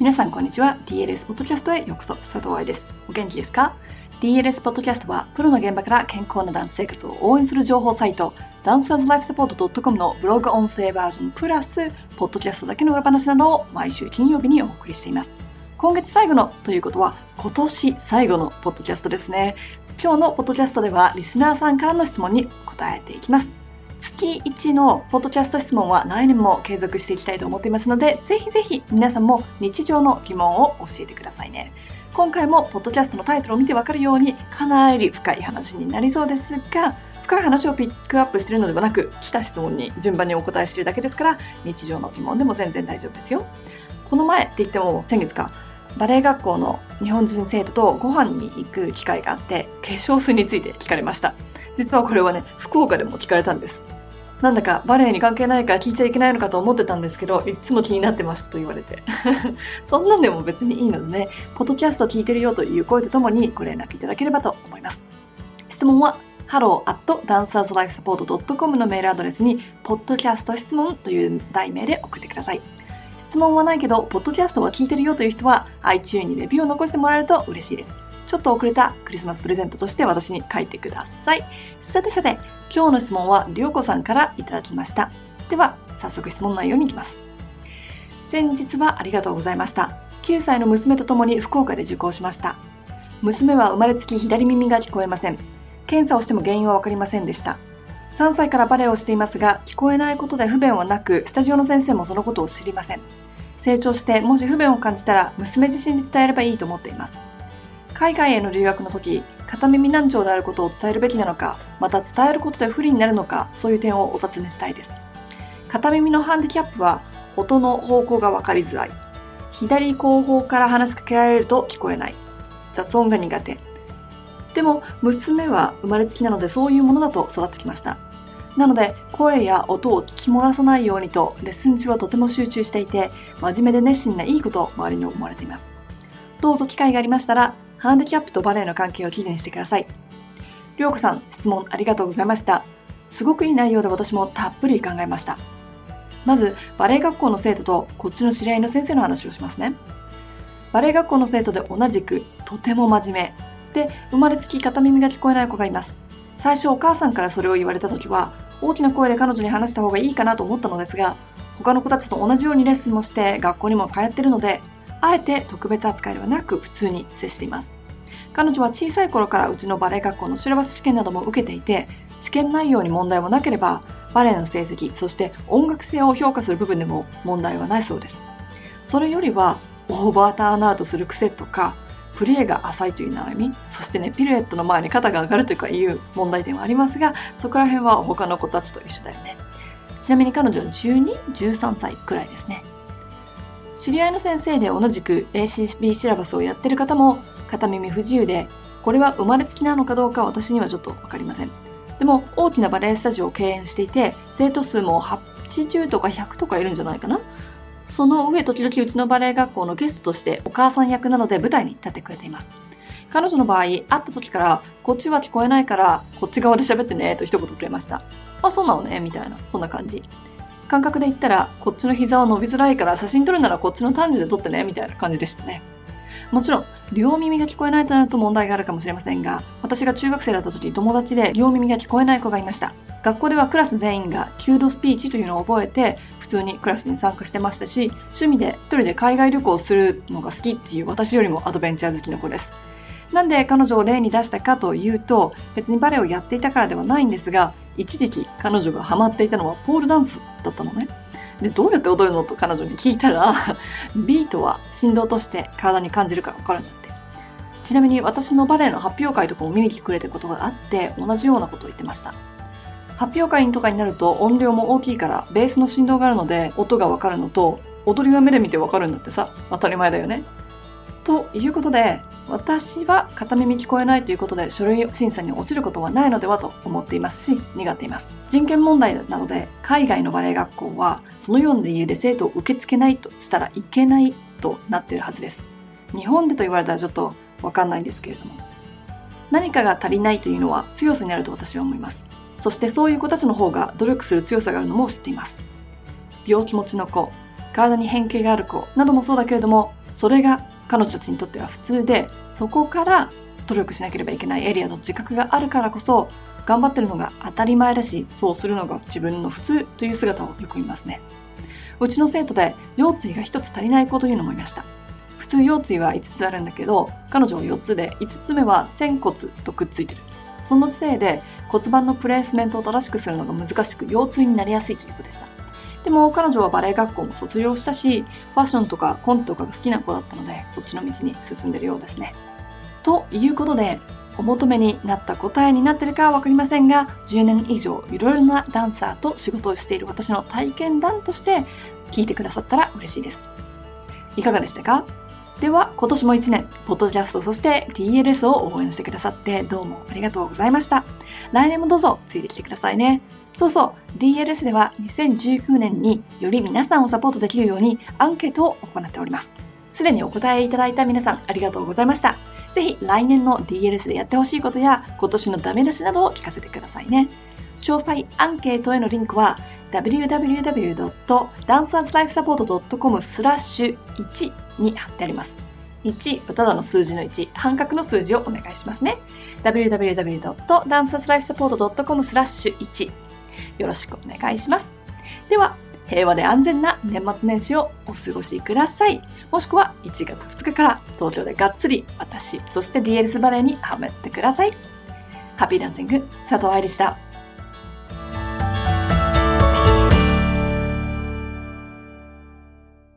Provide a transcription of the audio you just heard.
皆さんこんにちは。DLS ポッドキャストへようこそ。佐藤愛です。お元気ですか？DLS ポッドキャストはプロの現場から健康なダンス生活を応援する情報サイトダンサーズライフサポート .com のブログ音声バージョンプラスポッドキャストだけの裏話などを毎週金曜日にお送りしています。今月最後のということは今年最後のポッドキャストですね。今日のポッドキャストではリスナーさんからの質問に答えていきます。月1のポッドキャスト質問は来年も継続していきたいと思っていますので、ぜひぜひ皆さんも日常の疑問を教えてくださいね。今回もポッドキャストのタイトルを見てわかるようにかなり深い話になりそうですが、深い話をピックアップしているのではなく、来た質問に順番にお答えしているだけですから、日常の疑問でも全然大丈夫ですよ。この前って言っても先月か、バレエ学校の日本人生徒とご飯に行く機会があって、化粧水について聞かれました。実はこれはね、福岡でも聞かれたんです。なんだかバレエに関係ないから聞いちゃいけないのかと思ってたんですけど、いつも気になってますと言われて。そんなんでも別にいいのでね、ポッドキャスト聞いてるよという声とともにご連絡いただければと思います。質問は hello.dancerslifesupport.com のメールアドレスに、ポッドキャスト質問という題名で送ってください。質問はないけど、ポッドキャストは聞いてるよという人は、iTunes にレビューを残してもらえると嬉しいです。ちょっと遅れたクリスマスプレゼントとして私に書いてください。さてさて、今日の質問はりょうこさんからいただきました。では、早速質問内容に行きます。先日はありがとうございました。9歳の娘と共に福岡で受講しました。娘は生まれつき左耳が聞こえません。検査をしても原因はわかりませんでした。3歳からバレエをしていますが、聞こえないことで不便はなく、スタジオの先生もそのことを知りません。成長してもし不便を感じたら娘自身に伝えればいいと思っています。海外への留学の時、片耳難聴であることを伝えるべきなのか、また伝えることで不利になるのか、そういう点をお尋ねしたいです。片耳のハンディキャップは、音の方向が分かりづらい。左後方から話しかけられると聞こえない。雑音が苦手。でも、娘は生まれつきなのでそういうものだと育ってきました。なので、声や音を聞き漏らさないようにと、レッスン中はとても集中していて、真面目で熱心ないいことを周りに思われています。どうぞ機会がありましたら、ハンディキャップとバレエの関係を記事にしてください。りょうこさん、質問ありがとうございました。すごくいい内容で私もたっぷり考えました。まず、バレエ学校の生徒とこっちの知り合いの先生の話をしますね。バレエ学校の生徒で同じくとても真面目で生まれつき片耳が聞こえない子がいます。最初お母さんからそれを言われた時は大きな声で彼女に話した方がいいかなと思ったのですが他の子たちと同じようにレッスンもして学校にも通ってるのであえて特別扱いではなく普通に接しています。彼女は小さい頃からうちのバレエ学校のシラバス試験なども受けていて、試験内容に問題もなければ、バレエの成績、そして音楽性を評価する部分でも問題はないそうです。それよりは、オーバーターンアウトする癖とか、プリエが浅いという悩み、そしてね、ピルエットの前に肩が上がるというかいう問題点はありますが、そこら辺は他の子たちと一緒だよね。ちなみに彼女は12、13歳くらいですね。知り合いの先生で同じく ACB シラバスをやってる方も片耳不自由で、これは生まれつきなのかどうか私にはちょっとわかりません。でも大きなバレエスタジオを経営していて、生徒数も80とか100とかいるんじゃないかな。その上時々うちのバレエ学校のゲストとしてお母さん役なので舞台に立ってくれています。彼女の場合、会った時から、こっちは聞こえないから、こっち側で喋ってね、と一言くれました。あ、そうなのね、みたいな、そんな感じ。感覚で言ったら、こっちの膝は伸びづらいから写真撮るならこっちの短時で撮ってね、みたいな感じでしたね。もちろん、両耳が聞こえないとなると問題があるかもしれませんが、私が中学生だった時、友達で両耳が聞こえない子がいました。学校ではクラス全員がキュードスピーチというのを覚えて、普通にクラスに参加してましたし、趣味で一人で海外旅行をするのが好きっていう私よりもアドベンチャー好きの子です。なんで彼女を例に出したかというと、別にバレエをやっていたからではないんですが、一時期彼女がハマっていたのはポールダンスだったのね。で、どうやって踊るのと彼女に聞いたら、ビートは振動として体に感じるからわかるんだって。ちなみに私のバレエの発表会とかも見に来てくれたことがあって、同じようなことを言ってました。発表会とかになると音量も大きいからベースの振動があるので音がわかるのと踊りは目で見てわかるんだってさ当たり前だよねということで、私は片耳聞こえないということで書類審査に落ちることはないのではと思っていますし、願っています。人権問題なので、海外のバレエ学校は、そのような理由で生徒を受け付けないとしたらいけないとなっているはずです。日本でと言われたらちょっとわかんないんですけれども。何かが足りないというのは強さになると私は思います。そしてそういう子たちの方が努力する強さがあるのも知っています。病気持ちの子、体に変形がある子などもそうだけれども、それが彼女たちにとっては普通で、そこから努力しなければいけないエリアの自覚があるからこそ、頑張ってるのが当たり前だし、そうするのが自分の普通という姿をよく見ますね。うちの生徒で腰椎が1つ足りない子というのもいました。普通腰椎は5つあるんだけど、彼女は4つで5つ目は仙骨とくっついてる。そのせいで骨盤のプレースメントを正しくするのが難しく腰痛になりやすいという子でした。でも彼女はバレエ学校も卒業したし、ファッションとかコントとかが好きな子だったので、そっちの道に進んでるようですね。ということで、お求めになった答えになってるかはわかりませんが、10年以上いろいろなダンサーと仕事をしている私の体験談として聞いてくださったら嬉しいです。いかがでしたか？では、今年も1年、ポッドキャスト、そして TLS を応援してくださってどうもありがとうございました。来年もどうぞついてきてくださいね。そうそう、DLS では2019年により皆さんをサポートできるようにアンケートを行っております。すでにお答えいただいた皆さんありがとうございました。ぜひ来年の DLS でやってほしいことや今年のダメ出しなどを聞かせてくださいね。詳細アンケートへのリンクは www.dancerslifesupport.com スラッシュ1に貼ってあります。1、ただの数字の1、半角の数字をお願いしますね。www.dancerslifesupport.com スラッシュ1よろしくお願いします。では、平和で安全な年末年始をお過ごしください。もしくは1月2日から東京でがっつり私、そして DLS バレーにはめてください。ハッピーダンシング、佐藤愛でした。